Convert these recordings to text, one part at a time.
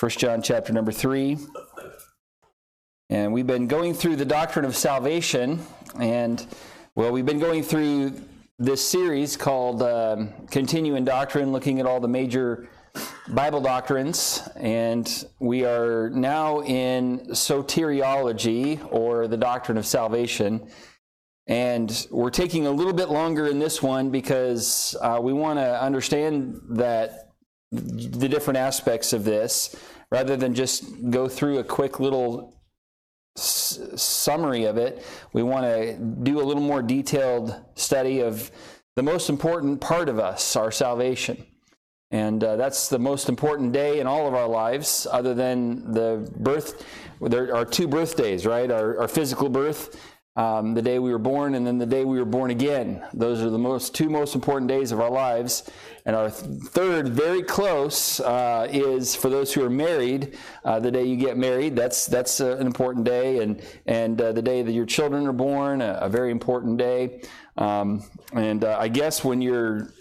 1 John chapter number 3. And we've been going through the doctrine of salvation. And, well, we've been going through this series called um, Continue in Doctrine, looking at all the major Bible doctrines. And we are now in soteriology, or the doctrine of salvation. And we're taking a little bit longer in this one because uh, we want to understand that the different aspects of this rather than just go through a quick little s- summary of it. We want to do a little more detailed study of the most important part of us, our salvation. And uh, that's the most important day in all of our lives, other than the birth. There are two birthdays, right? Our, our physical birth um, the day we were born and then the day we were born again. Those are the most two most important days of our lives. And our th- third, very close, uh, is for those who are married. Uh, the day you get married, that's that's uh, an important day, and and uh, the day that your children are born, a, a very important day. Um, and uh, I guess when your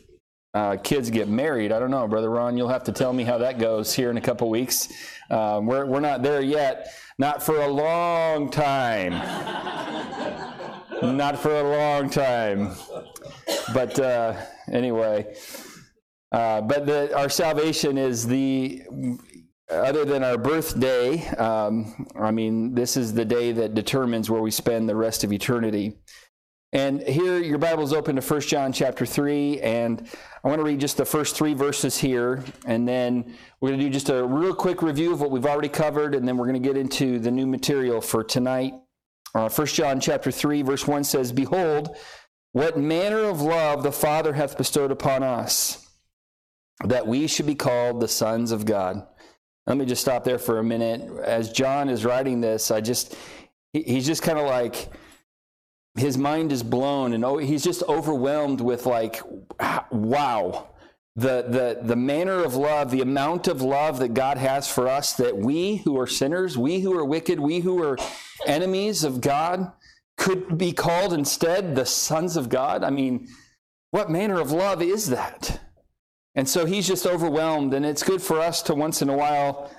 uh, kids get married, I don't know, brother Ron, you'll have to tell me how that goes here in a couple weeks. Um, we're we're not there yet, not for a long time. Not for a long time. But uh, anyway, uh, but the, our salvation is the, other than our birthday, um, I mean, this is the day that determines where we spend the rest of eternity. And here, your Bible's open to 1 John chapter 3, and I want to read just the first three verses here, and then we're going to do just a real quick review of what we've already covered, and then we're going to get into the new material for tonight. Uh, 1 John chapter 3, verse 1 says, Behold, what manner of love the Father hath bestowed upon us, that we should be called the sons of God. Let me just stop there for a minute. As John is writing this, I just, he's just kind of like, his mind is blown and oh, he's just overwhelmed with like, wow the, the, the manner of love, the amount of love that God has for us, that we who are sinners, we who are wicked, we who are enemies of God, could be called instead the sons of God. I mean, what manner of love is that? And so he's just overwhelmed, and it's good for us to once in a while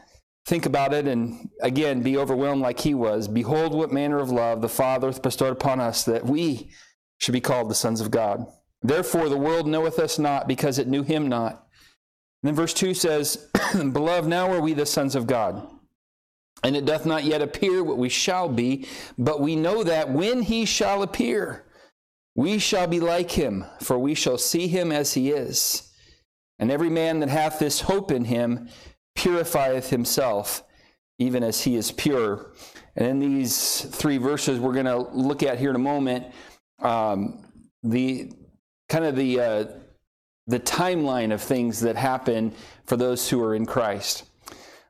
think about it and again be overwhelmed like he was. Behold, what manner of love the Father hath bestowed upon us that we should be called the sons of God. Therefore, the world knoweth us not because it knew him not. And then verse 2 says, Beloved, now are we the sons of God. And it doth not yet appear what we shall be, but we know that when he shall appear, we shall be like him, for we shall see him as he is. And every man that hath this hope in him purifieth himself, even as he is pure. And in these three verses we're going to look at here in a moment, um, the kind of the uh, the timeline of things that happen for those who are in Christ.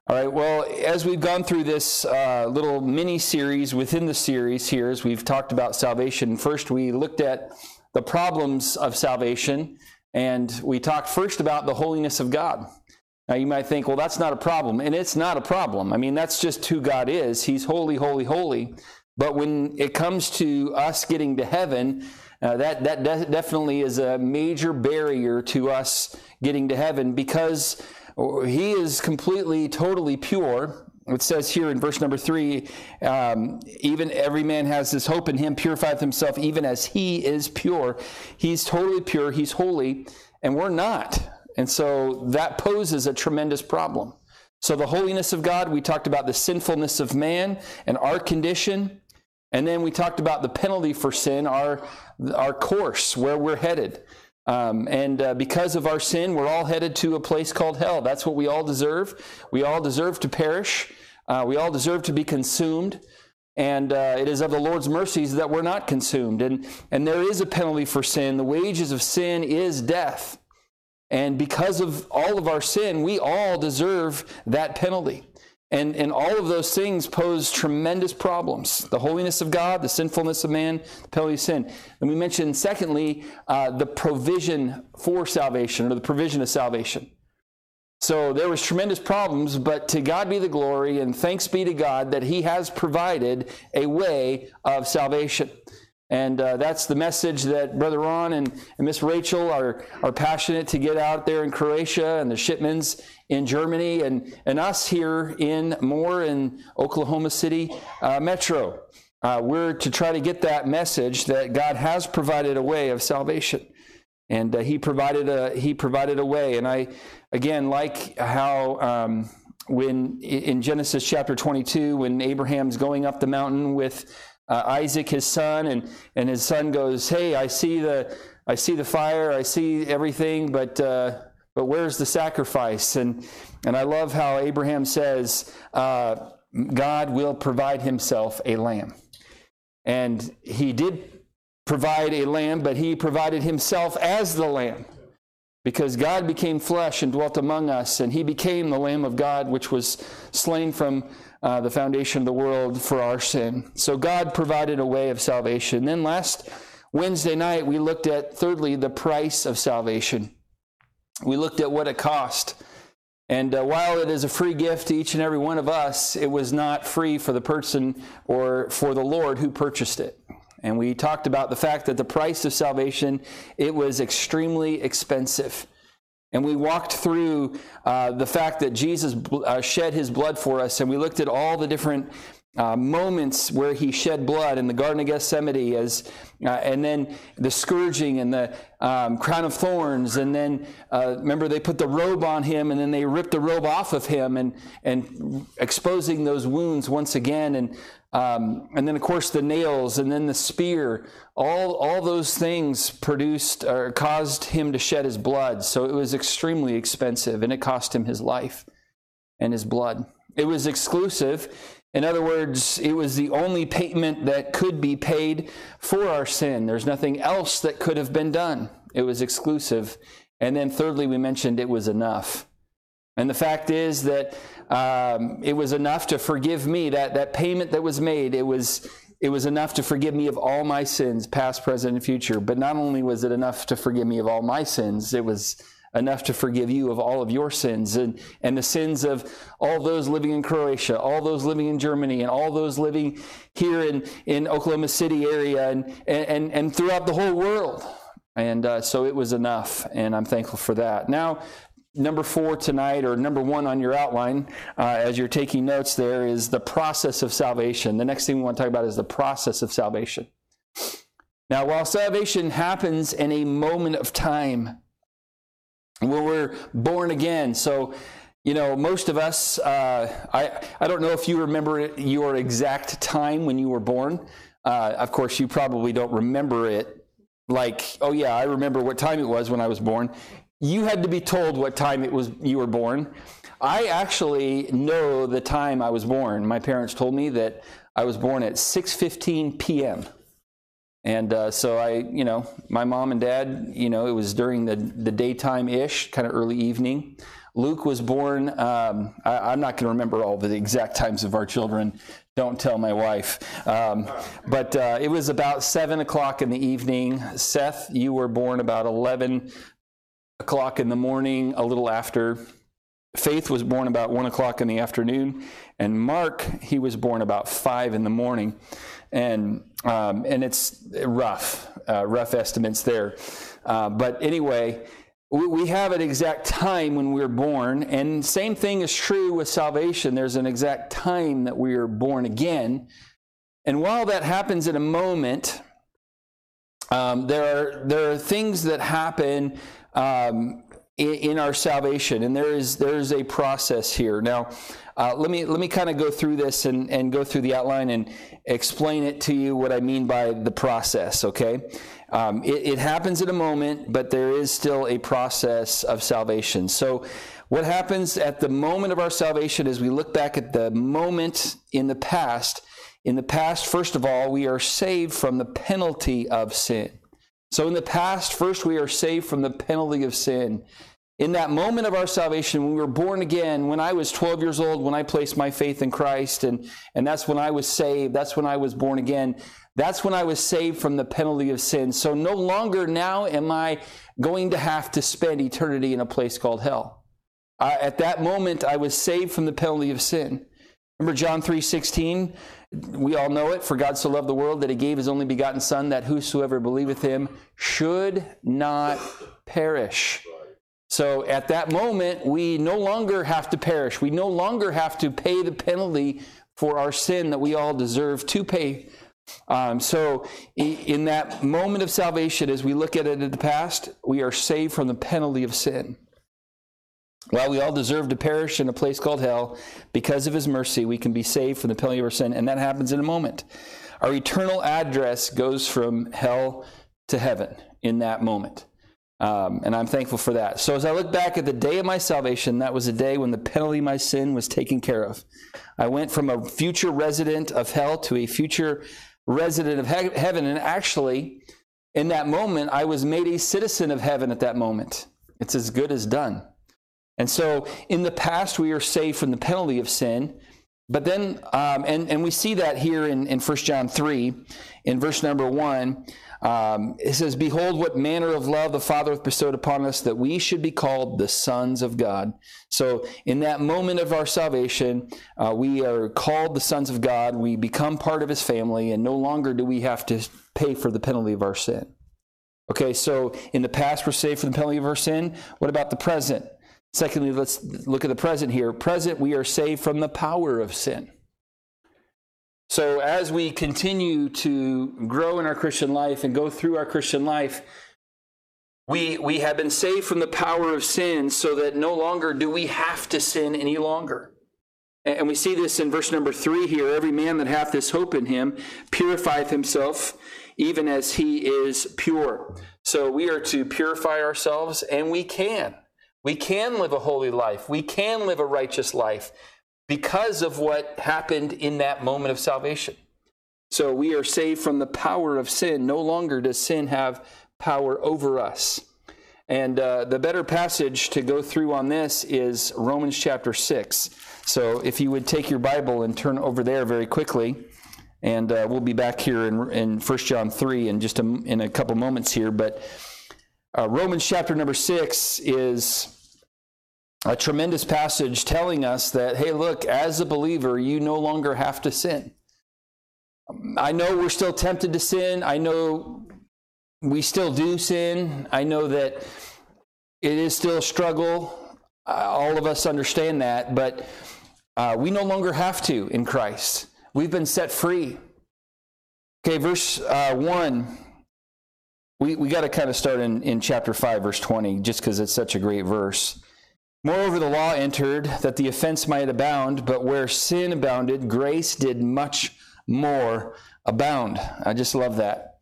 All right, well, as we've gone through this uh, little mini series within the series here, as we've talked about salvation, first we looked at the problems of salvation, and we talked first about the holiness of God. Now, you might think, well, that's not a problem, and it's not a problem. I mean, that's just who God is. He's holy, holy, holy. But when it comes to us getting to heaven, uh, that that de- definitely is a major barrier to us getting to heaven because he is completely, totally pure. It says here in verse number three, um, even every man has this hope in him, purifieth himself, even as he is pure. He's totally pure, he's holy, and we're not. And so that poses a tremendous problem. So, the holiness of God, we talked about the sinfulness of man and our condition. And then we talked about the penalty for sin, our, our course, where we're headed. Um, and uh, because of our sin, we're all headed to a place called hell. That's what we all deserve. We all deserve to perish. Uh, we all deserve to be consumed. And uh, it is of the Lord's mercies that we're not consumed. And, and there is a penalty for sin. The wages of sin is death. And because of all of our sin, we all deserve that penalty. And, and all of those things pose tremendous problems the holiness of God, the sinfulness of man, the penalty of sin. And we mentioned, secondly, uh, the provision for salvation or the provision of salvation. So there was tremendous problems, but to God be the glory and thanks be to God that He has provided a way of salvation. And uh, that's the message that Brother Ron and, and Miss Rachel are, are passionate to get out there in Croatia and the Shipmans in Germany and, and us here in Moore in Oklahoma City uh, Metro. Uh, we're to try to get that message that God has provided a way of salvation. And uh, he provided a he provided a way. And I again like how um, when in Genesis chapter 22, when Abraham's going up the mountain with uh, Isaac, his son, and, and his son goes, Hey, I see the, I see the fire, I see everything, but, uh, but where's the sacrifice? And, and I love how Abraham says, uh, God will provide himself a lamb. And he did provide a lamb, but he provided himself as the lamb because God became flesh and dwelt among us, and he became the Lamb of God, which was slain from uh, the foundation of the world for our sin. So God provided a way of salvation. Then last Wednesday night, we looked at, thirdly, the price of salvation. We looked at what it cost. And uh, while it is a free gift to each and every one of us, it was not free for the person or for the Lord who purchased it. And we talked about the fact that the price of salvation, it was extremely expensive. And we walked through uh, the fact that Jesus uh, shed his blood for us, and we looked at all the different uh, moments where he shed blood in the Garden of Gethsemane, as, uh, and then the scourging and the um, crown of thorns, and then uh, remember they put the robe on him, and then they ripped the robe off of him, and and exposing those wounds once again, and um, and then, of course, the nails and then the spear, all, all those things produced or caused him to shed his blood. So it was extremely expensive and it cost him his life and his blood. It was exclusive. In other words, it was the only payment that could be paid for our sin. There's nothing else that could have been done. It was exclusive. And then, thirdly, we mentioned it was enough. And the fact is that um, it was enough to forgive me. That, that payment that was made, it was, it was enough to forgive me of all my sins, past, present, and future. But not only was it enough to forgive me of all my sins, it was enough to forgive you of all of your sins and, and the sins of all those living in Croatia, all those living in Germany, and all those living here in, in Oklahoma City area and, and, and throughout the whole world. And uh, so it was enough, and I'm thankful for that. Now, number four tonight, or number one on your outline, uh, as you're taking notes there, is the process of salvation. The next thing we want to talk about is the process of salvation. Now, while salvation happens in a moment of time, when we're born again, so you know, most of us, uh, I, I don't know if you remember your exact time when you were born. Uh, of course, you probably don't remember it like, oh yeah, I remember what time it was when I was born you had to be told what time it was you were born. I actually know the time I was born. My parents told me that I was born at 6:15 p.m. And uh, so I, you know, my mom and dad, you know, it was during the the daytime ish, kind of early evening. Luke was born. Um, I, am not going to remember all the exact times of our children. Don't tell my wife. Um, but uh, it was about seven o'clock in the evening. Seth, you were born about 11 o'clock in the morning, a little after. Faith was born about one o'clock in the afternoon, and Mark he was born about five in the morning, and um, and it's rough, uh, rough estimates there. Uh, but anyway, we, we have an exact time when we're born, and same thing is true with salvation. There's an exact time that we are born again, and while that happens in a moment, um, there are there are things that happen um, in, in, our salvation, and there is there is a process here. Now, uh, let me let me kind of go through this and, and go through the outline and explain it to you what I mean by the process. Okay, um, it, it happens in a moment, but there is still a process of salvation. So. What happens at the moment of our salvation is we look back at the moment in the past. In the past, first of all, we are saved from the penalty of sin. So in the past, first we are saved from the penalty of sin. In that moment of our salvation, when we were born again, when I was 12 years old, when I placed my faith in Christ, and, and that's when I was saved, that's when I was born again, that's when I was saved from the penalty of sin. So no longer now am I going to have to spend eternity in a place called hell. at that moment, I was saved from the penalty of sin. Remember John 3:16? We all know it. For God so loved the world that he gave his only begotten son that whosoever believeth him should not perish. So at that moment, we no longer have to perish. We no longer have to pay the penalty for our sin that we all deserve to pay. Um, so, in that moment of salvation, as we look at it in the past, we are saved from the penalty of sin. While we all deserve to perish in a place called hell, because of his mercy, we can be saved from the penalty of our sin, and that happens in a moment. Our eternal address goes from hell to heaven in that moment. Um, and I'm thankful for that. So as I look back at the day of my salvation, that was a day when the penalty of my sin was taken care of. I went from a future resident of hell to a future resident of he- heaven. And actually, in that moment, I was made a citizen of heaven at that moment. It's as good as done. And so in the past, we are saved from the penalty of sin. But then, um, and, and we see that here in, in 1 John 3, in verse number 1. Um, it says, Behold, what manner of love the Father hath bestowed upon us, that we should be called the sons of God. So, in that moment of our salvation, uh, we are called the sons of God. We become part of his family, and no longer do we have to pay for the penalty of our sin. Okay, so in the past, we're saved from the penalty of our sin. What about the present? Secondly, let's look at the present here. Present, we are saved from the power of sin. So, as we continue to grow in our Christian life and go through our Christian life, we, we have been saved from the power of sin so that no longer do we have to sin any longer. And we see this in verse number three here every man that hath this hope in him purifieth himself, even as he is pure. So, we are to purify ourselves, and we can. We can live a holy life, we can live a righteous life because of what happened in that moment of salvation. So we are saved from the power of sin. No longer does sin have power over us. And uh, the better passage to go through on this is Romans chapter 6. So if you would take your Bible and turn over there very quickly, and uh, we'll be back here in, in 1 John 3 in just a, in a couple moments here. But uh, Romans chapter number 6 is a tremendous passage telling us that, hey, look, as a believer, you no longer have to sin. I know we're still tempted to sin. I know we still do sin. I know that it is still a struggle. Uh, all of us understand that, but uh, we no longer have to in Christ. We've been set free. Okay, verse uh, 1. We, we got to kind of start in, in chapter 5, verse 20, just because it's such a great verse. Moreover, the law entered that the offense might abound, but where sin abounded, grace did much more abound. I just love that.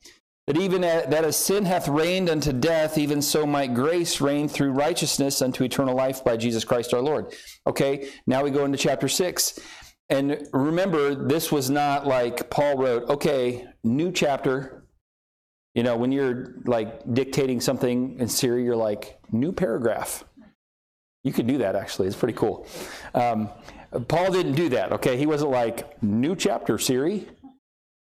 That even that as sin hath reigned unto death, even so might grace reign through righteousness unto eternal life by Jesus Christ our Lord. Okay, now we go into chapter 6. And remember, this was not like Paul wrote, okay, new chapter. You know, when you're like dictating something in Siri, you're like, new paragraph you could do that actually. It's pretty cool. Um, Paul didn't do that. Okay, he wasn't like new chapter Siri.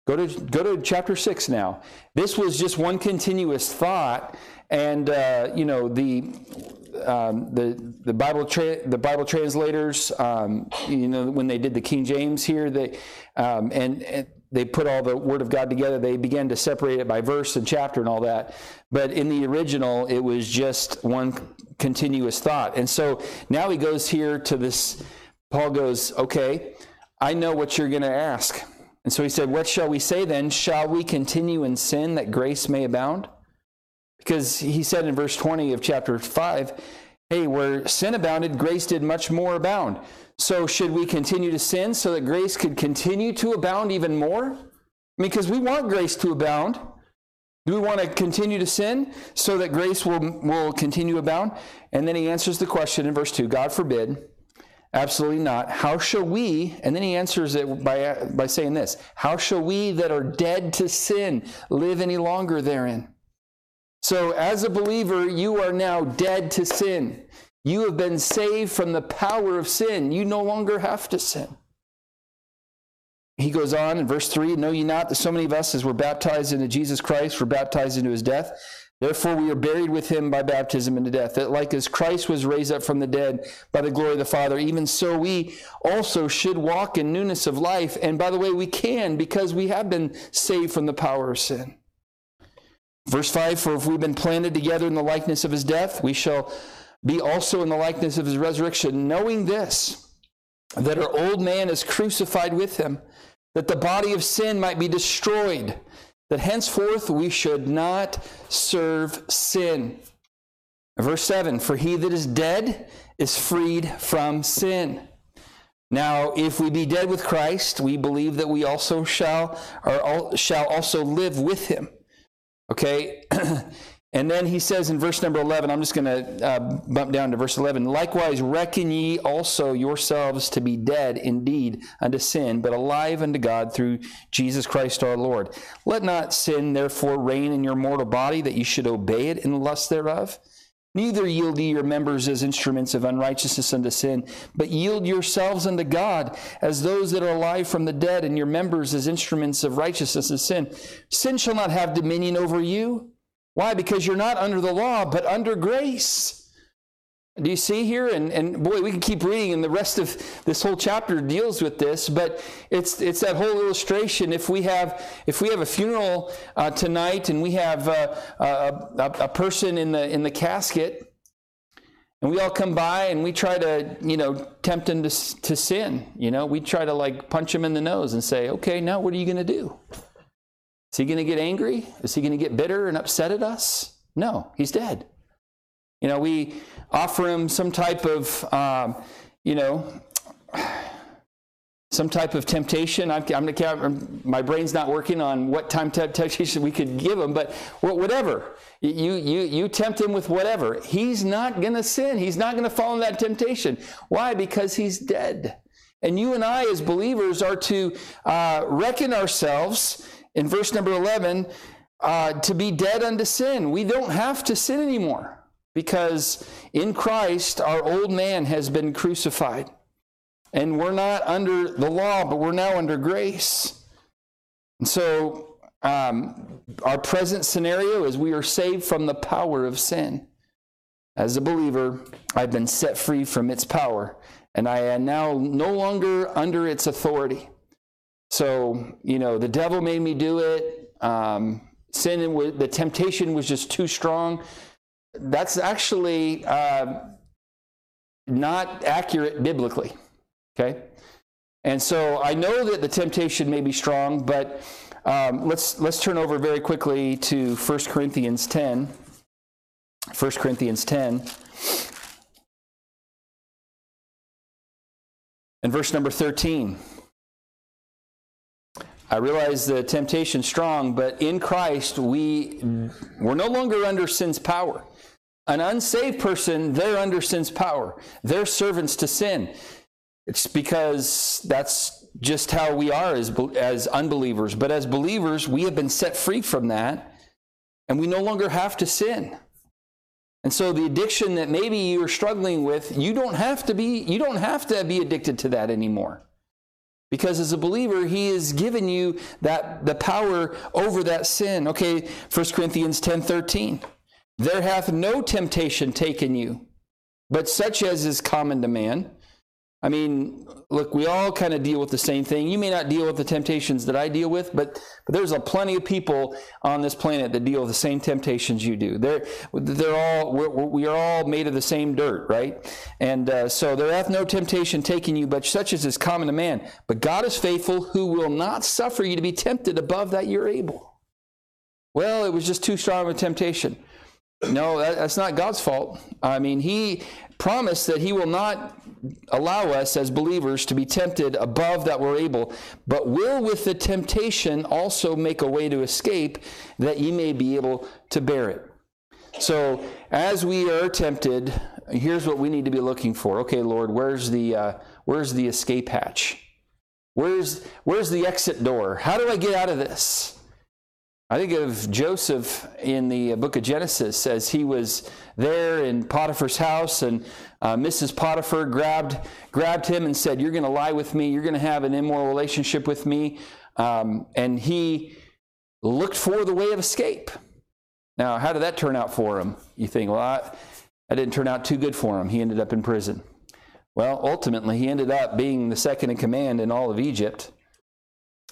Go to go to chapter six now. This was just one continuous thought, and uh, you know the um, the the Bible the Bible translators. Um, you know when they did the King James here, they um, and, and they put all the Word of God together. They began to separate it by verse and chapter and all that. But in the original, it was just one continuous thought. And so now he goes here to this. Paul goes, Okay, I know what you're going to ask. And so he said, What shall we say then? Shall we continue in sin that grace may abound? Because he said in verse 20 of chapter 5, Hey, where sin abounded, grace did much more abound. So, should we continue to sin so that grace could continue to abound even more? Because we want grace to abound. Do we want to continue to sin so that grace will, will continue to abound? And then he answers the question in verse 2 God forbid. Absolutely not. How shall we, and then he answers it by, by saying this How shall we that are dead to sin live any longer therein? So, as a believer, you are now dead to sin. You have been saved from the power of sin. You no longer have to sin. He goes on in verse 3 Know ye not that so many of us, as were baptized into Jesus Christ, were baptized into his death? Therefore, we are buried with him by baptism into death, that like as Christ was raised up from the dead by the glory of the Father, even so we also should walk in newness of life. And by the way, we can because we have been saved from the power of sin. Verse 5 For if we've been planted together in the likeness of his death, we shall be also in the likeness of his resurrection, knowing this, that our old man is crucified with him, that the body of sin might be destroyed that henceforth we should not serve sin. Verse 7 For he that is dead is freed from sin. Now, if we be dead with Christ, we believe that we also shall, or shall also live with him. Okay? And then he says in verse number 11, I'm just going to uh, bump down to verse 11. Likewise, reckon ye also yourselves to be dead indeed unto sin, but alive unto God through Jesus Christ our Lord. Let not sin therefore reign in your mortal body, that ye should obey it in the lust thereof. Neither yield ye your members as instruments of unrighteousness unto sin, but yield yourselves unto God as those that are alive from the dead, and your members as instruments of righteousness and sin. Sin shall not have dominion over you. Why? Because you're not under the law, but under grace. Do you see here? And, and boy, we can keep reading, and the rest of this whole chapter deals with this. But it's it's that whole illustration. If we have if we have a funeral uh, tonight, and we have uh, a, a, a person in the in the casket, and we all come by and we try to, you know, tempt him to, to sin. You know, we try to like punch him in the nose and say, okay, now what are you going to do? Is he going to get angry? Is he going to get bitter and upset at us? No, he's dead. You know, we offer him some type of, um, you know, some type of temptation. I'm, I'm, my brain's not working on what time temptation we could give him, but whatever. You, you, you tempt him with whatever. He's not going to sin. He's not going to fall in that temptation. Why? Because he's dead. And you and I, as believers, are to uh, reckon ourselves in verse number 11 uh, to be dead unto sin. We don't have to sin anymore because in Christ our old man has been crucified. And we're not under the law, but we're now under grace. And so um, our present scenario is we are saved from the power of sin. As a believer, I've been set free from its power, and I am now no longer under its authority. So, you know, the devil made me do it. Um, sin, the temptation was just too strong. That's actually uh, not accurate biblically. Okay? And so I know that the temptation may be strong, but um, let's, let's turn over very quickly to 1 Corinthians 10. 1 Corinthians 10. And verse number 13. I realize the temptation strong, but in Christ we we're no longer under sin's power. An unsaved person, they're under sin's power. They're servants to sin. It's because that's just how we are as, as unbelievers. But as believers, we have been set free from that, and we no longer have to sin. And so the addiction that maybe you're struggling with, you don't have to be, you don't have to be addicted to that anymore. Because as a believer, he has given you that the power over that sin. Okay, 1 Corinthians 10 13. There hath no temptation taken you, but such as is common to man. I mean, look, we all kind of deal with the same thing. You may not deal with the temptations that I deal with, but, but there's a plenty of people on this planet that deal with the same temptations you do. They're, they're all, we're, we are all made of the same dirt, right? And uh, so there hath no temptation taken you, but such as is common to man. But God is faithful, who will not suffer you to be tempted above that you're able. Well, it was just too strong of a temptation. No, that, that's not God's fault. I mean, He promised that He will not allow us as believers to be tempted above that we're able, but will with the temptation also make a way to escape that ye may be able to bear it. So, as we are tempted, here's what we need to be looking for. Okay, Lord, where's the uh, where's the escape hatch? Where's where's the exit door? How do I get out of this? I think of Joseph in the book of Genesis as he was there in Potiphar's house, and uh, Mrs. Potiphar grabbed, grabbed him and said, You're going to lie with me. You're going to have an immoral relationship with me. Um, and he looked for the way of escape. Now, how did that turn out for him? You think, well, I, that didn't turn out too good for him. He ended up in prison. Well, ultimately, he ended up being the second in command in all of Egypt.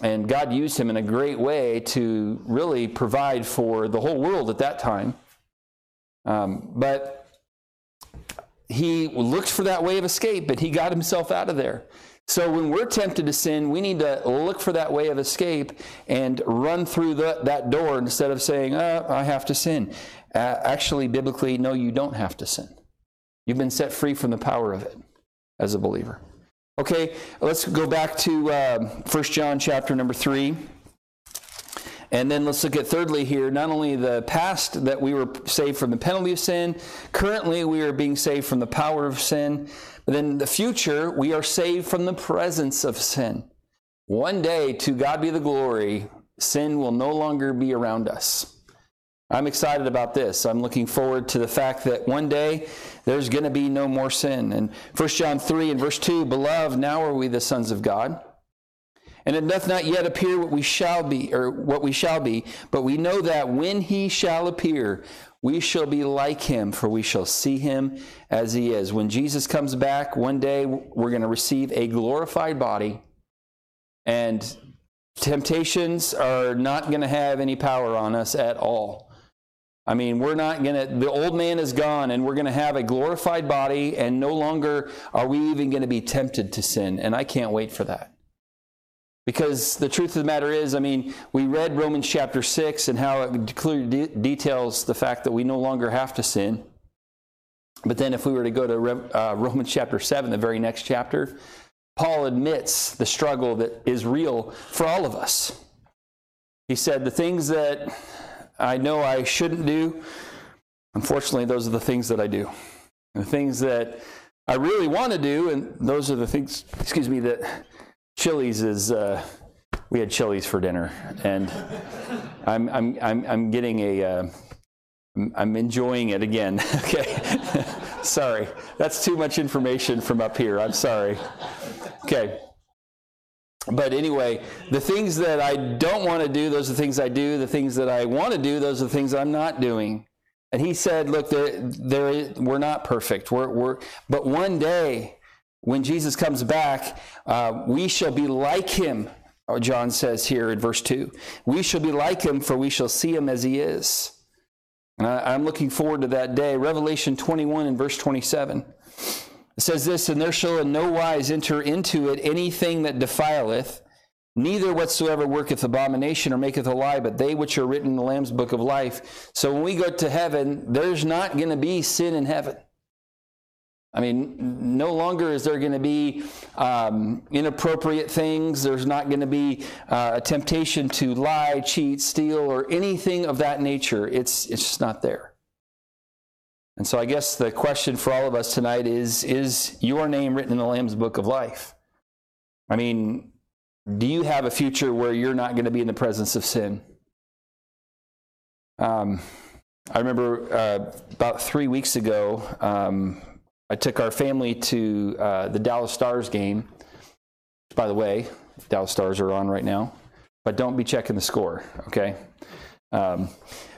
And God used him in a great way to really provide for the whole world at that time. Um, but he looked for that way of escape, but he got himself out of there. So when we're tempted to sin, we need to look for that way of escape and run through the, that door instead of saying, oh, I have to sin. Uh, actually, biblically, no, you don't have to sin. You've been set free from the power of it as a believer. Okay, let's go back to uh, 1 John chapter number 3. And then let's look at thirdly here, not only the past that we were saved from the penalty of sin, currently we are being saved from the power of sin, but then the future we are saved from the presence of sin. One day, to God be the glory, sin will no longer be around us. I'm excited about this. I'm looking forward to the fact that one day there's going to be no more sin. And 1 John 3 and verse 2 Beloved, now are we the sons of God. And it doth not yet appear what we shall be, or what we shall be, but we know that when he shall appear, we shall be like him, for we shall see him as he is. When Jesus comes back, one day we're going to receive a glorified body, and temptations are not going to have any power on us at all. I mean, we're not going to, the old man is gone and we're going to have a glorified body and no longer are we even going to be tempted to sin. And I can't wait for that. Because the truth of the matter is, I mean, we read Romans chapter 6 and how it clearly de- details the fact that we no longer have to sin. But then if we were to go to uh, Romans chapter 7, the very next chapter, Paul admits the struggle that is real for all of us. He said, The things that I know I shouldn't do. Unfortunately, those are the things that I do. The things that I really want to do, and those are the things, excuse me, that Chili's is, uh, we had Chili's for dinner, and I'm, I'm, I'm, I'm getting a, uh, I'm enjoying it again. okay. sorry. That's too much information from up here. I'm sorry. Okay but anyway, the things that I don't want to do, those are the things I do. The things that I want to do, those are the things I'm not doing. And he said, Look, there, there, we're not perfect. We're, we're, but one day, when Jesus comes back, uh, we shall be like him. Oh, John says here in verse 2 We shall be like him, for we shall see him as he is. And I, I'm looking forward to that day. Revelation 21 and verse 27. It says this, and there shall in no wise enter into it anything that defileth, neither whatsoever worketh abomination or maketh a lie, but they which are written in the Lamb's book of life. So when we go to heaven, there's not going to be sin in heaven. I mean, no longer is there going to be um, inappropriate things. There's not going to be uh, a temptation to lie, cheat, steal, or anything of that nature. It's, it's just not there. And so I guess the question for all of us tonight is Is your name written in the Lamb's book of life? I mean, do you have a future where you're not going to be in the presence of sin? Um, I remember uh, about three weeks ago, um, I took our family to uh, the Dallas Stars game. By the way, Dallas Stars are on right now, but don't be checking the score, okay? Um,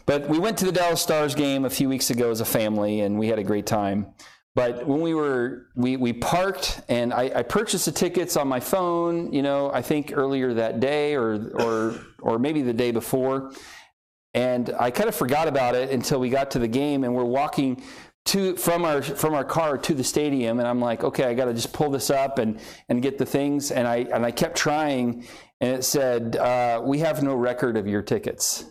but we went to the Dallas Stars game a few weeks ago as a family, and we had a great time. But when we were, we, we parked, and I, I purchased the tickets on my phone. You know, I think earlier that day, or or or maybe the day before, and I kind of forgot about it until we got to the game, and we're walking to from our from our car to the stadium and I'm like okay I got to just pull this up and and get the things and I and I kept trying and it said uh, we have no record of your tickets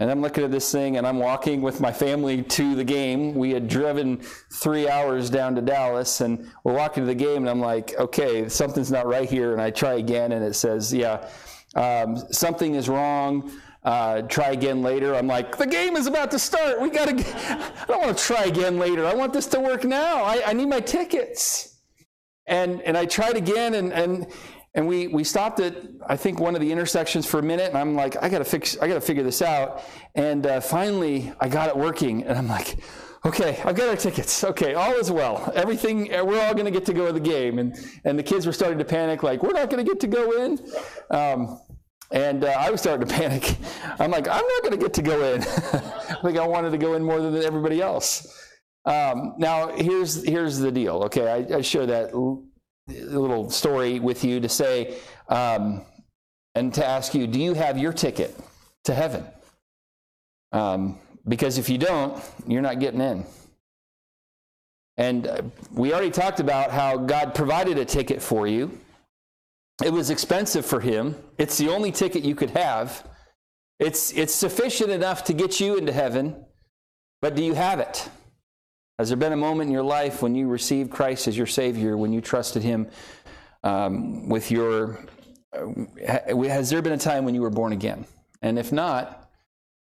and I'm looking at this thing and I'm walking with my family to the game. We had driven three hours down to Dallas and we're walking to the game and I'm like, okay, something's not right here. And I try again and it says, yeah, um, something is wrong. Uh, try again later. I'm like, the game is about to start. We got to, I don't want to try again later. I want this to work now. I, I need my tickets. And, and I tried again and, and, and we, we stopped at, I think, one of the intersections for a minute, and I'm like, I gotta fix, I gotta figure this out. And uh, finally, I got it working, and I'm like, okay, I've got our tickets. Okay, all is well. Everything, we're all gonna get to go to the game. And, and the kids were starting to panic, like, we're not gonna get to go in. Um, And uh, I was starting to panic. I'm like, I'm not to get to go in. I think I wanted to go in more than everybody else. Um, now, here's here's the deal. Okay, I, I share that little story with you to say, um, and to ask you, do you have your ticket to heaven? Um, because if you don't, you're not getting in. And uh, we already talked about how God provided a ticket for you. It was expensive for him. It's the only ticket you could have. It's, it's sufficient enough to get you into heaven, but do you have it? Has there been a moment in your life when you received Christ as your Savior, when you trusted Him um, with your. Uh, has there been a time when you were born again? And if not,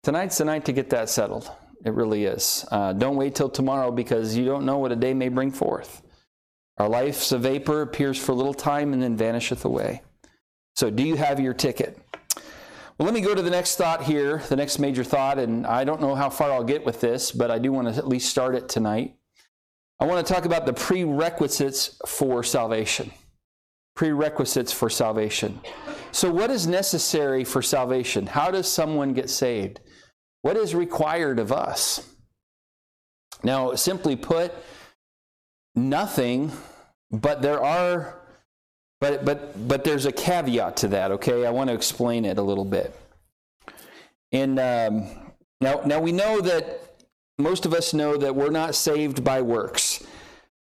tonight's the night to get that settled. It really is. Uh, don't wait till tomorrow because you don't know what a day may bring forth. Our life's a vapor, appears for a little time, and then vanisheth away. So, do you have your ticket? Well, let me go to the next thought here, the next major thought, and I don't know how far I'll get with this, but I do want to at least start it tonight. I want to talk about the prerequisites for salvation. Prerequisites for salvation. So, what is necessary for salvation? How does someone get saved? What is required of us? Now, simply put, nothing, but there are but, but, but there's a caveat to that, okay? I want to explain it a little bit. And um, now, now we know that most of us know that we're not saved by works,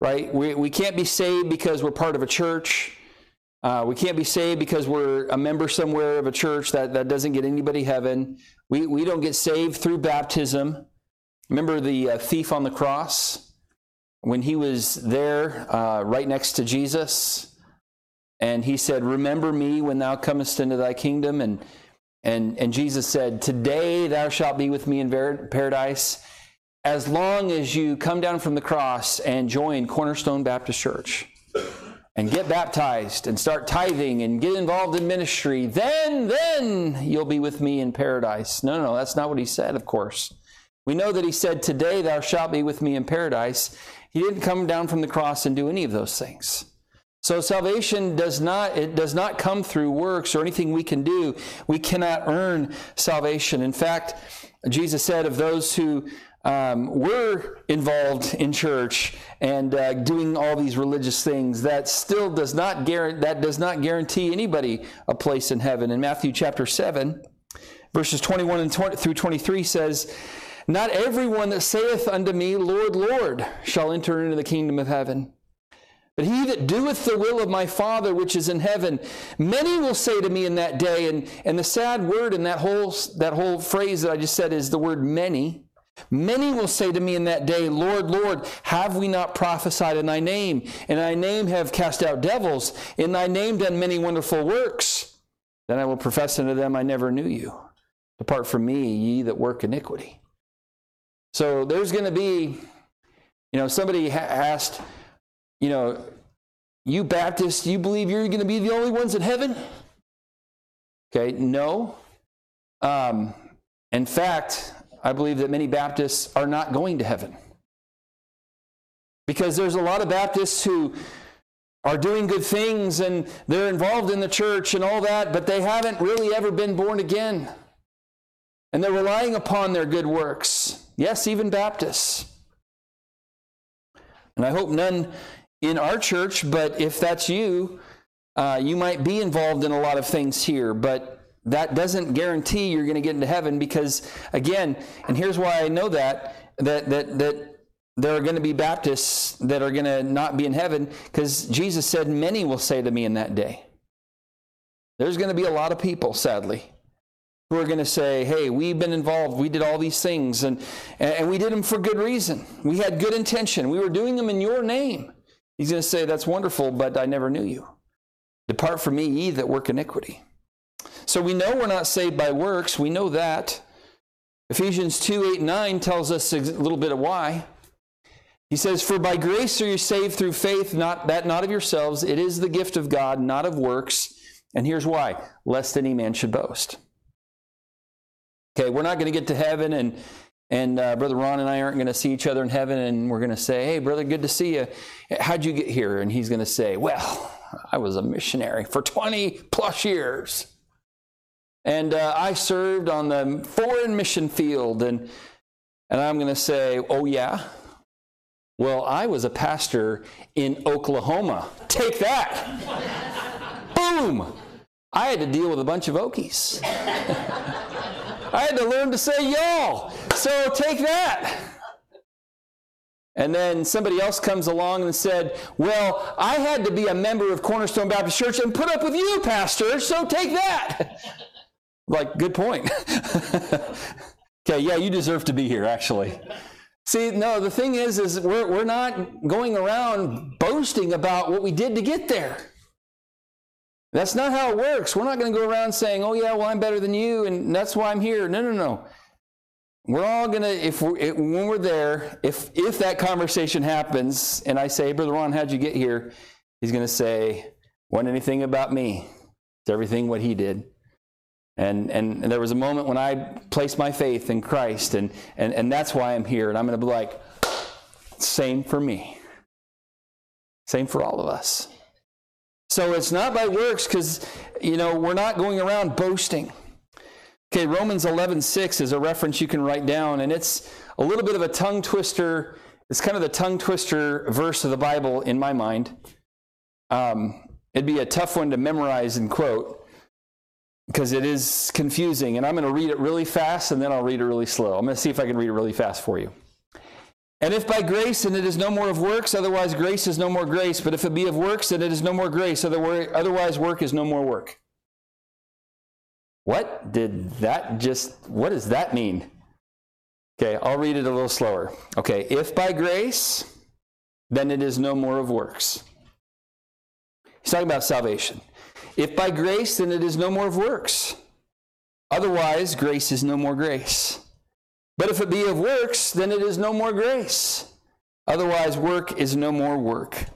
right? We, we can't be saved because we're part of a church. Uh, we can't be saved because we're a member somewhere of a church that, that doesn't get anybody heaven. We, we don't get saved through baptism. Remember the uh, thief on the cross? When he was there uh, right next to Jesus, and he said, Remember me when thou comest into thy kingdom. And, and, and Jesus said, Today thou shalt be with me in paradise, as long as you come down from the cross and join Cornerstone Baptist Church and get baptized and start tithing and get involved in ministry, then, then you'll be with me in paradise. No, no, no, that's not what he said, of course. We know that he said, Today thou shalt be with me in paradise. He didn't come down from the cross and do any of those things. So salvation does not it does not come through works or anything we can do. We cannot earn salvation. In fact, Jesus said of those who um, were involved in church and uh, doing all these religious things, that still does not guarantee that does not guarantee anybody a place in heaven. In Matthew chapter seven, verses twenty-one and 20, through twenty-three says. Not everyone that saith unto me, Lord, Lord, shall enter into the kingdom of heaven but he that doeth the will of my Father which is in heaven, many will say to me in that day, and, and the sad word in that whole, that whole phrase that I just said is the word many. Many will say to me in that day, Lord, Lord, have we not prophesied in thy name? In thy name have cast out devils, in thy name done many wonderful works. Then I will profess unto them, I never knew you. Depart from me, ye that work iniquity. So there's going to be, you know, somebody asked, you know, you Baptists, you believe you're going to be the only ones in heaven? Okay, no. Um, in fact, I believe that many Baptists are not going to heaven. Because there's a lot of Baptists who are doing good things and they're involved in the church and all that, but they haven't really ever been born again. And they're relying upon their good works. Yes, even Baptists. And I hope none in our church, but if that's you, uh, you might be involved in a lot of things here, but that doesn't guarantee you're going to get into heaven because, again, and here's why I know that, that, that, that there are going to be Baptists that are going to not be in heaven because Jesus said, Many will say to me in that day. There's going to be a lot of people, sadly, who are going to say, Hey, we've been involved. We did all these things, and, and we did them for good reason. We had good intention. We were doing them in your name. He's going to say, That's wonderful, but I never knew you. Depart from me, ye that work iniquity. So we know we're not saved by works. We know that. Ephesians 2 8 9 tells us a little bit of why. He says, For by grace are you saved through faith, not that not of yourselves. It is the gift of God, not of works. And here's why lest any man should boast. Okay, we're not going to get to heaven and and uh, Brother Ron and I aren't going to see each other in heaven, and we're going to say, Hey, brother, good to see you. How'd you get here? And he's going to say, Well, I was a missionary for 20 plus years. and uh, I served on the foreign mission field. And, and I'm going to say, oh, yeah? Well, I was a pastor in Oklahoma. Take that. Boom. I had to deal with a bunch of Okies. I had to learn to say y'all. So take that. And then somebody else comes along and said, Well, I had to be a member of Cornerstone Baptist Church and put up with you, Pastor, so take that. like, good point. okay, yeah, you deserve to be here, actually. See, no, the thing is, is we're, we're not going around boasting about what we did to get there. That's not how it works. We're not going to go around saying, oh, yeah, well, I'm better than you, and that's why I'm here. No, no, no. We're all going to, if we're, when we're there, if, if that conversation happens, and I say, Brother Ron, how'd you get here? He's going to say, wasn't anything about me. It's everything what he did. And, and, and there was a moment when I placed my faith in Christ, and, and, and that's why I'm here. And I'm going to be like, same for me. Same for all of us. So it's not by works because, you know, we're not going around boasting. Okay, Romans 11:6 is a reference you can write down, and it's a little bit of a tongue twister. It's kind of the tongue twister verse of the Bible in my mind. Um, it'd be a tough one to memorize and quote because it is confusing. And I'm going to read it really fast, and then I'll read it really slow. I'm going to see if I can read it really fast for you. And if by grace, then it is no more of works, otherwise grace is no more grace. But if it be of works, then it is no more grace, otherwise work is no more work. What did that just, what does that mean? Okay, I'll read it a little slower. Okay, if by grace, then it is no more of works. He's talking about salvation. If by grace, then it is no more of works. Otherwise, grace is no more grace. But if it be of works, then it is no more grace. Otherwise, work is no more work.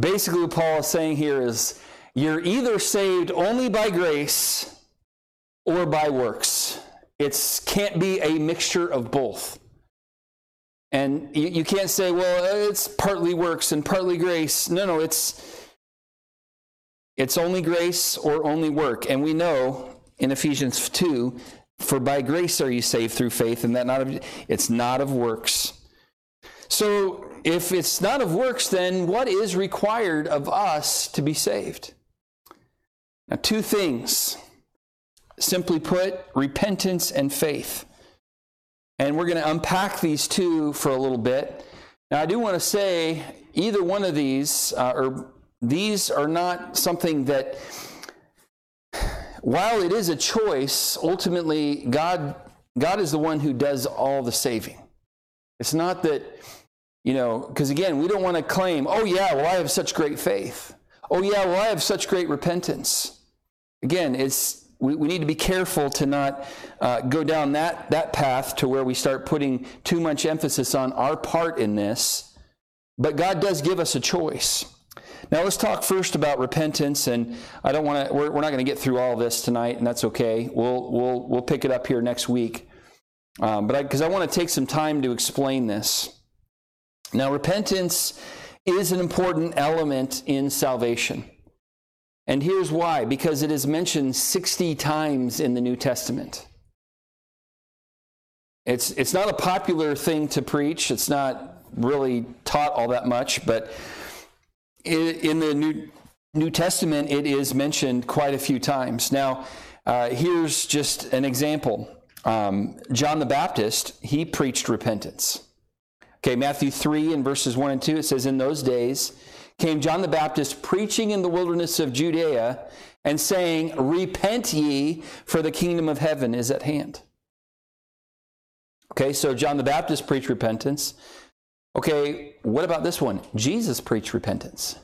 Basically, what Paul is saying here is you're either saved only by grace or by works. It can't be a mixture of both. And you, you can't say, well, it's partly works and partly grace. No, no, it's it's only grace or only work. And we know in Ephesians 2 for by grace are you saved through faith, and that not of it's not of works. So if it's not of works, then what is required of us to be saved? Now, two things. Simply put, repentance and faith. And we're going to unpack these two for a little bit. Now, I do want to say either one of these, uh, or these are not something that while it is a choice, ultimately God God is the one who does all the saving. It's not that, you know, because again, we don't want to claim, oh yeah, well I have such great faith. Oh yeah, well I have such great repentance. Again, it's we, we need to be careful to not uh, go down that, that path to where we start putting too much emphasis on our part in this. But God does give us a choice. Now let's talk first about repentance, and I don't want to. We're, we're, not going to get through all this tonight, and that's okay. We'll we'll we'll pick it up here next week. Um, but because I, I want to take some time to explain this. Now, repentance is an important element in salvation. And here's why because it is mentioned 60 times in the New Testament. It's, it's not a popular thing to preach, it's not really taught all that much, but in the New, New Testament, it is mentioned quite a few times. Now, uh, here's just an example. Um, John the Baptist, he preached repentance. Okay, Matthew 3 and verses 1 and 2, it says, In those days came John the Baptist preaching in the wilderness of Judea and saying, Repent ye, for the kingdom of heaven is at hand. Okay, so John the Baptist preached repentance. Okay, what about this one? Jesus preached repentance.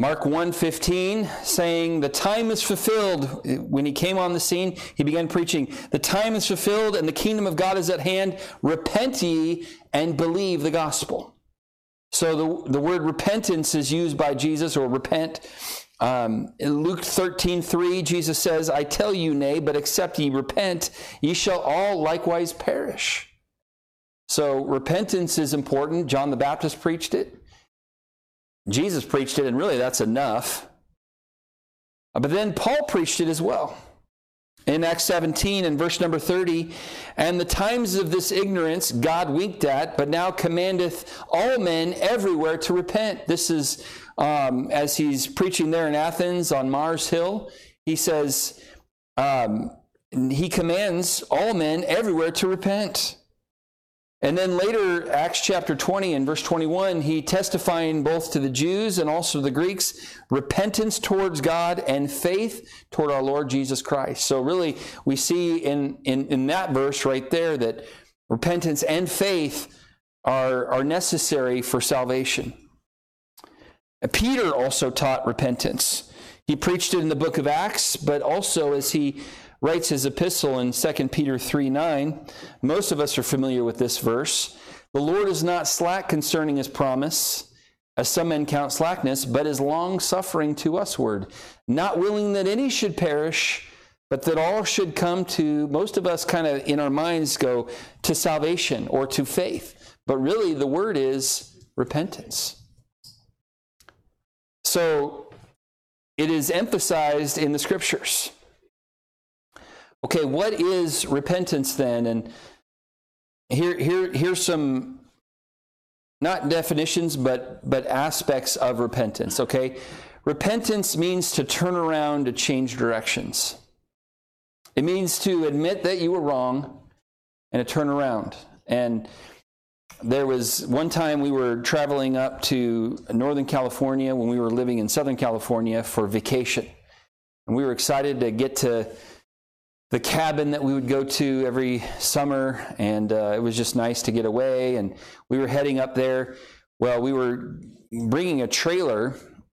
Mark 1:15 saying the time is fulfilled when he came on the scene he began preaching the time is fulfilled and the kingdom of God is at hand repent ye and believe the gospel. So the, the word repentance is used by Jesus or repent um, in Luke 13, 3, Jesus says, I tell you, nay, but except ye repent, ye shall all likewise perish. So repentance is important. John the Baptist preached it. Jesus preached it, and really that's enough. But then Paul preached it as well. In Acts 17 and verse number 30, and the times of this ignorance God winked at, but now commandeth all men everywhere to repent. This is um, as he's preaching there in Athens on Mars Hill. He says, um, he commands all men everywhere to repent. And then later, Acts chapter 20 and verse 21, he testifying both to the Jews and also the Greeks, repentance towards God and faith toward our Lord Jesus Christ. So really, we see in, in, in that verse right there that repentance and faith are, are necessary for salvation. Peter also taught repentance. He preached it in the book of Acts, but also as he writes his epistle in 2 Peter 3 9. Most of us are familiar with this verse. The Lord is not slack concerning his promise, as some men count slackness, but is long suffering to usward, not willing that any should perish, but that all should come to, most of us kind of in our minds go to salvation or to faith. But really, the word is repentance. So it is emphasized in the scriptures. Okay, what is repentance then? And here, here, here's some not definitions, but but aspects of repentance. Okay, repentance means to turn around to change directions. It means to admit that you were wrong and to turn around. And there was one time we were traveling up to Northern California when we were living in Southern California for vacation. And we were excited to get to the cabin that we would go to every summer, and uh, it was just nice to get away. And we were heading up there. Well, we were bringing a trailer,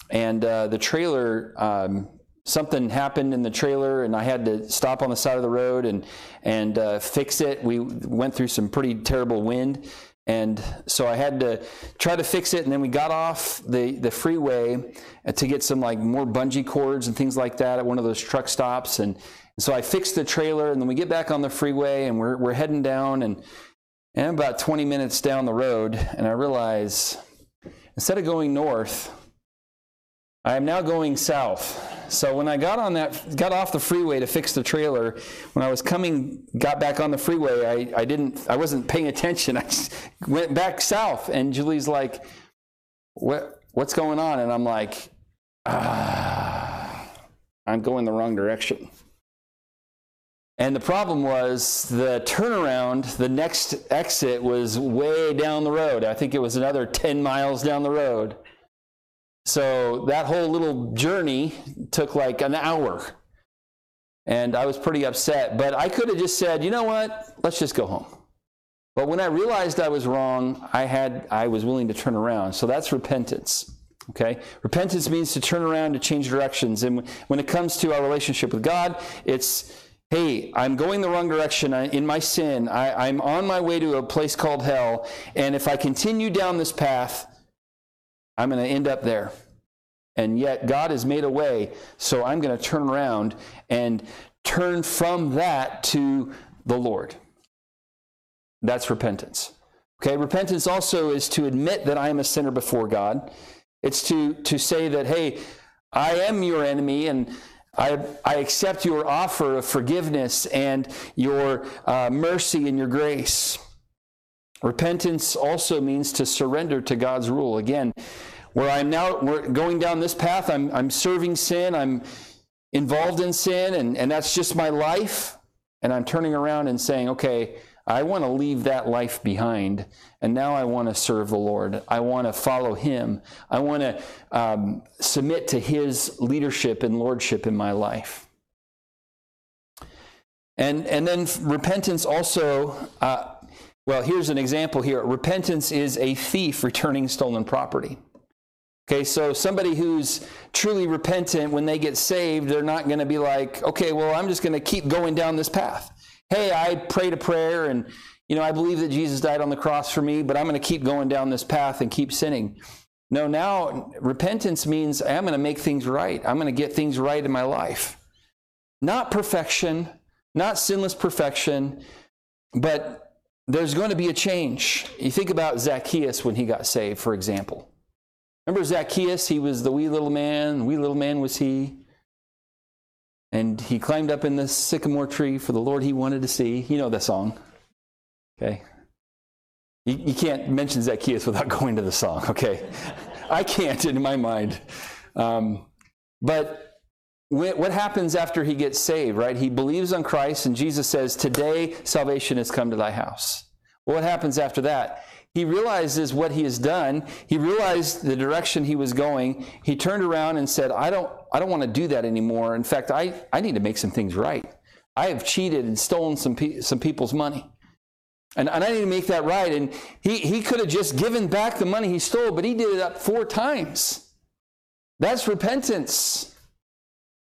and uh, the trailer. Um, something happened in the trailer and I had to stop on the side of the road and and uh, fix it. We went through some pretty terrible wind and so I had to try to fix it, and then we got off the, the freeway to get some like more bungee cords and things like that at one of those truck stops. And, so I fixed the trailer, and then we get back on the freeway, and we're, we're heading down, and, and I'm about 20 minutes down the road, and I realize instead of going north, I am now going south. So when I got on that, got off the freeway to fix the trailer, when I was coming, got back on the freeway, I, I didn't, I wasn't paying attention. I went back south, and Julie's like, "What, what's going on?" And I'm like, ah, "I'm going the wrong direction." And the problem was the turnaround, the next exit was way down the road. I think it was another 10 miles down the road. So that whole little journey took like an hour. And I was pretty upset. But I could have just said, you know what? Let's just go home. But when I realized I was wrong, I had I was willing to turn around. So that's repentance. Okay? Repentance means to turn around to change directions. And when it comes to our relationship with God, it's hey, I'm going the wrong direction in my sin. I, am on my way to a place called hell. And if I continue down this path, I'm going to end up there. And yet God has made a way, so I'm going to turn around and turn from that to the Lord. That's repentance. Okay, repentance also is to admit that I am a sinner before God. It's to, to say that, hey, I am your enemy and I, I accept your offer of forgiveness and your uh, mercy and your grace. Repentance also means to surrender to God's rule. Again, where I'm now we're going down this path, I'm, I'm serving sin, I'm involved in sin, and, and that's just my life. And I'm turning around and saying, okay, I want to leave that life behind, and now I want to serve the Lord. I want to follow Him. I want to um, submit to His leadership and lordship in my life. And, and then repentance also, uh, well, here's an example here. Repentance is a thief returning stolen property. Okay, so somebody who's truly repentant, when they get saved, they're not going to be like, okay, well, I'm just going to keep going down this path. Hey, I prayed a prayer and, you know, I believe that Jesus died on the cross for me, but I'm going to keep going down this path and keep sinning. No, now repentance means I'm going to make things right. I'm going to get things right in my life. Not perfection, not sinless perfection, but there's going to be a change. You think about Zacchaeus when he got saved, for example. Remember Zacchaeus? He was the wee little man, wee little man was he. And he climbed up in the sycamore tree for the Lord he wanted to see. You know the song. Okay. You, you can't mention Zacchaeus without going to the song, okay? I can't in my mind. Um, but what happens after he gets saved, right? He believes on Christ, and Jesus says, Today salvation has come to thy house. Well, what happens after that? He realizes what he has done. He realized the direction he was going. He turned around and said, I don't, I don't want to do that anymore. In fact, I, I need to make some things right. I have cheated and stolen some, pe- some people's money. And, and, I need to make that right. And he, he could have just given back the money he stole, but he did it up four times. That's repentance.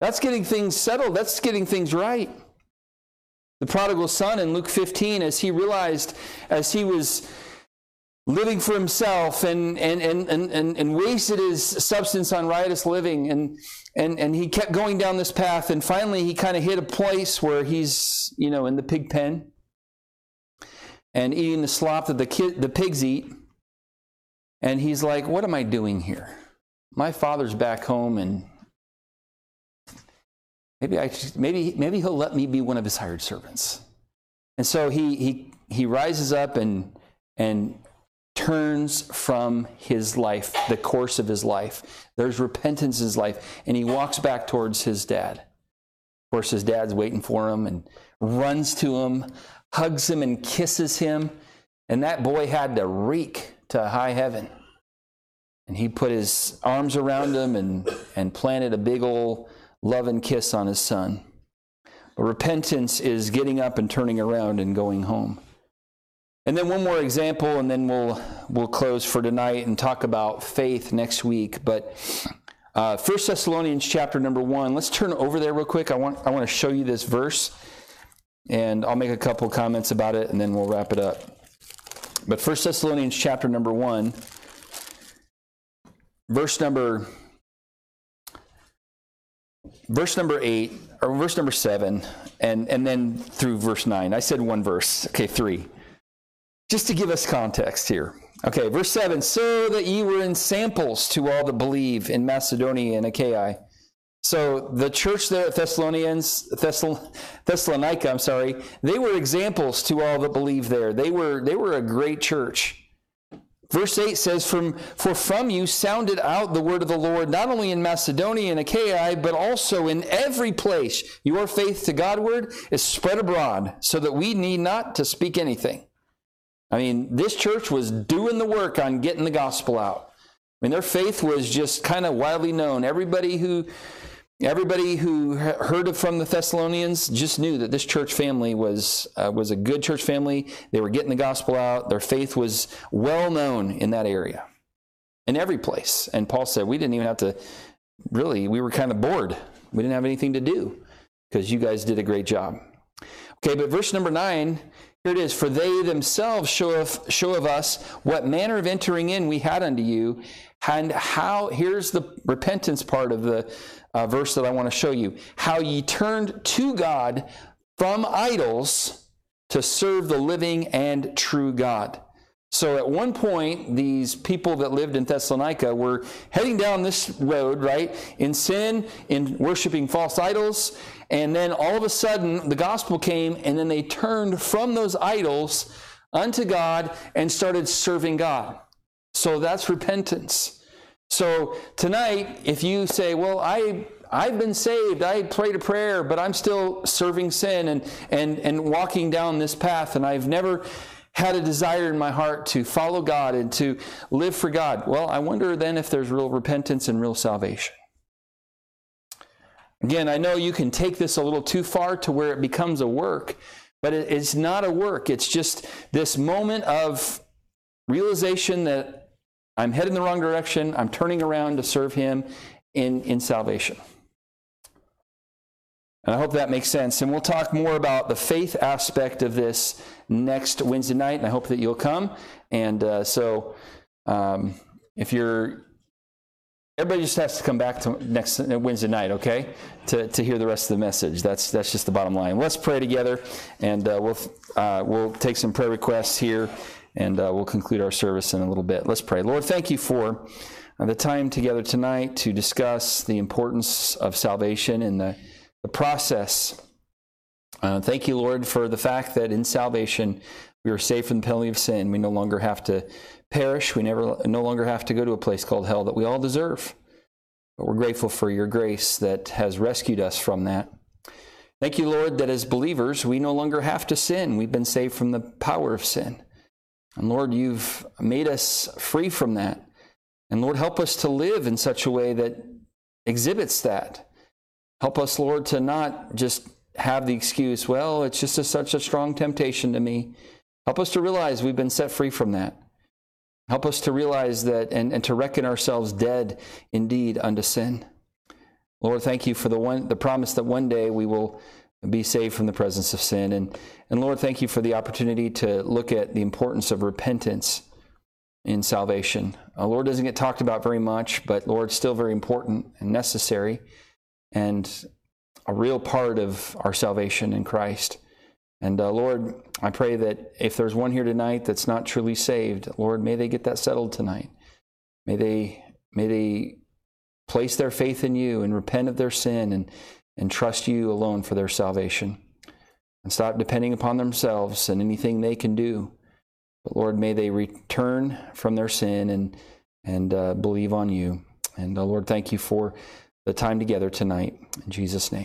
That's getting things settled. That's getting things right. The prodigal son in Luke 15, as he realized, as he was living for himself and, and, and, and, and, wasted his substance on riotous living, and, and, and he kept going down this path, and finally he kind of hit a place where he's, you know, in the pig pen and eating the slop that the, kid, the pigs eat. And he's like, What am I doing here? My father's back home and Maybe, I, maybe, maybe he'll let me be one of his hired servants. And so he, he, he rises up and, and turns from his life, the course of his life. There's repentance in his life, and he walks back towards his dad. Of course, his dad's waiting for him and runs to him, hugs him, and kisses him. And that boy had to reek to high heaven. And he put his arms around him and, and planted a big old love and kiss on his son. But repentance is getting up and turning around and going home. And then one more example, and then we'll we'll close for tonight and talk about faith next week. But uh, 1 Thessalonians chapter number one. Let's turn over there real quick. I want I want to show you this verse, and I'll make a couple comments about it, and then we'll wrap it up. But 1 Thessalonians chapter number one, verse number verse number eight or verse number seven and and then through verse nine i said one verse okay three just to give us context here okay verse seven so that ye were in samples to all that believe in macedonia and achaia so the church there at thessalonians Thessalon, thessalonica i'm sorry they were examples to all that believe there they were they were a great church Verse 8 says, from, For from you sounded out the word of the Lord, not only in Macedonia and Achaia, but also in every place. Your faith to Godward is spread abroad, so that we need not to speak anything. I mean, this church was doing the work on getting the gospel out. I mean, their faith was just kind of widely known. Everybody who Everybody who heard from the Thessalonians just knew that this church family was, uh, was a good church family. They were getting the gospel out. Their faith was well known in that area, in every place. And Paul said, We didn't even have to really, we were kind of bored. We didn't have anything to do because you guys did a great job. Okay, but verse number nine, here it is. For they themselves show of, show of us what manner of entering in we had unto you, and how, here's the repentance part of the uh, verse that I want to show you. How ye turned to God from idols to serve the living and true God. So at one point, these people that lived in Thessalonica were heading down this road, right, in sin, in worshiping false idols. And then all of a sudden, the gospel came, and then they turned from those idols unto God and started serving God. So that's repentance. So tonight, if you say, well, I, I've been saved, I prayed a prayer, but I'm still serving sin and, and, and walking down this path, and I've never had a desire in my heart to follow God and to live for God. Well, I wonder then if there's real repentance and real salvation. Again, I know you can take this a little too far to where it becomes a work, but it's not a work. It's just this moment of realization that I'm heading the wrong direction. I'm turning around to serve Him in, in salvation. And I hope that makes sense. And we'll talk more about the faith aspect of this next Wednesday night. And I hope that you'll come. And uh, so, um, if you're, everybody just has to come back to next Wednesday night, okay, to, to hear the rest of the message. That's that's just the bottom line. Let's pray together, and uh, we'll uh, we'll take some prayer requests here and uh, we'll conclude our service in a little bit. Let's pray. Lord, thank you for the time together tonight to discuss the importance of salvation and the the process. Uh, thank you, Lord, for the fact that in salvation we are saved from the penalty of sin. We no longer have to perish. We never, no longer have to go to a place called hell that we all deserve. But we're grateful for your grace that has rescued us from that. Thank you, Lord, that as believers, we no longer have to sin. We've been saved from the power of sin. And Lord, you've made us free from that. And Lord, help us to live in such a way that exhibits that. Help us, Lord, to not just have the excuse, well, it's just a, such a strong temptation to me. Help us to realize we've been set free from that. Help us to realize that and, and to reckon ourselves dead indeed unto sin. Lord, thank you for the one the promise that one day we will be saved from the presence of sin. And, and Lord, thank you for the opportunity to look at the importance of repentance in salvation. Uh, Lord doesn't get talked about very much, but Lord, still very important and necessary and a real part of our salvation in Christ. And uh, Lord, I pray that if there's one here tonight that's not truly saved, Lord, may they get that settled tonight. May they may they place their faith in you and repent of their sin and, and trust you alone for their salvation. And stop depending upon themselves and anything they can do. But Lord, may they return from their sin and and uh, believe on you. And uh, Lord, thank you for the time together tonight. In Jesus' name.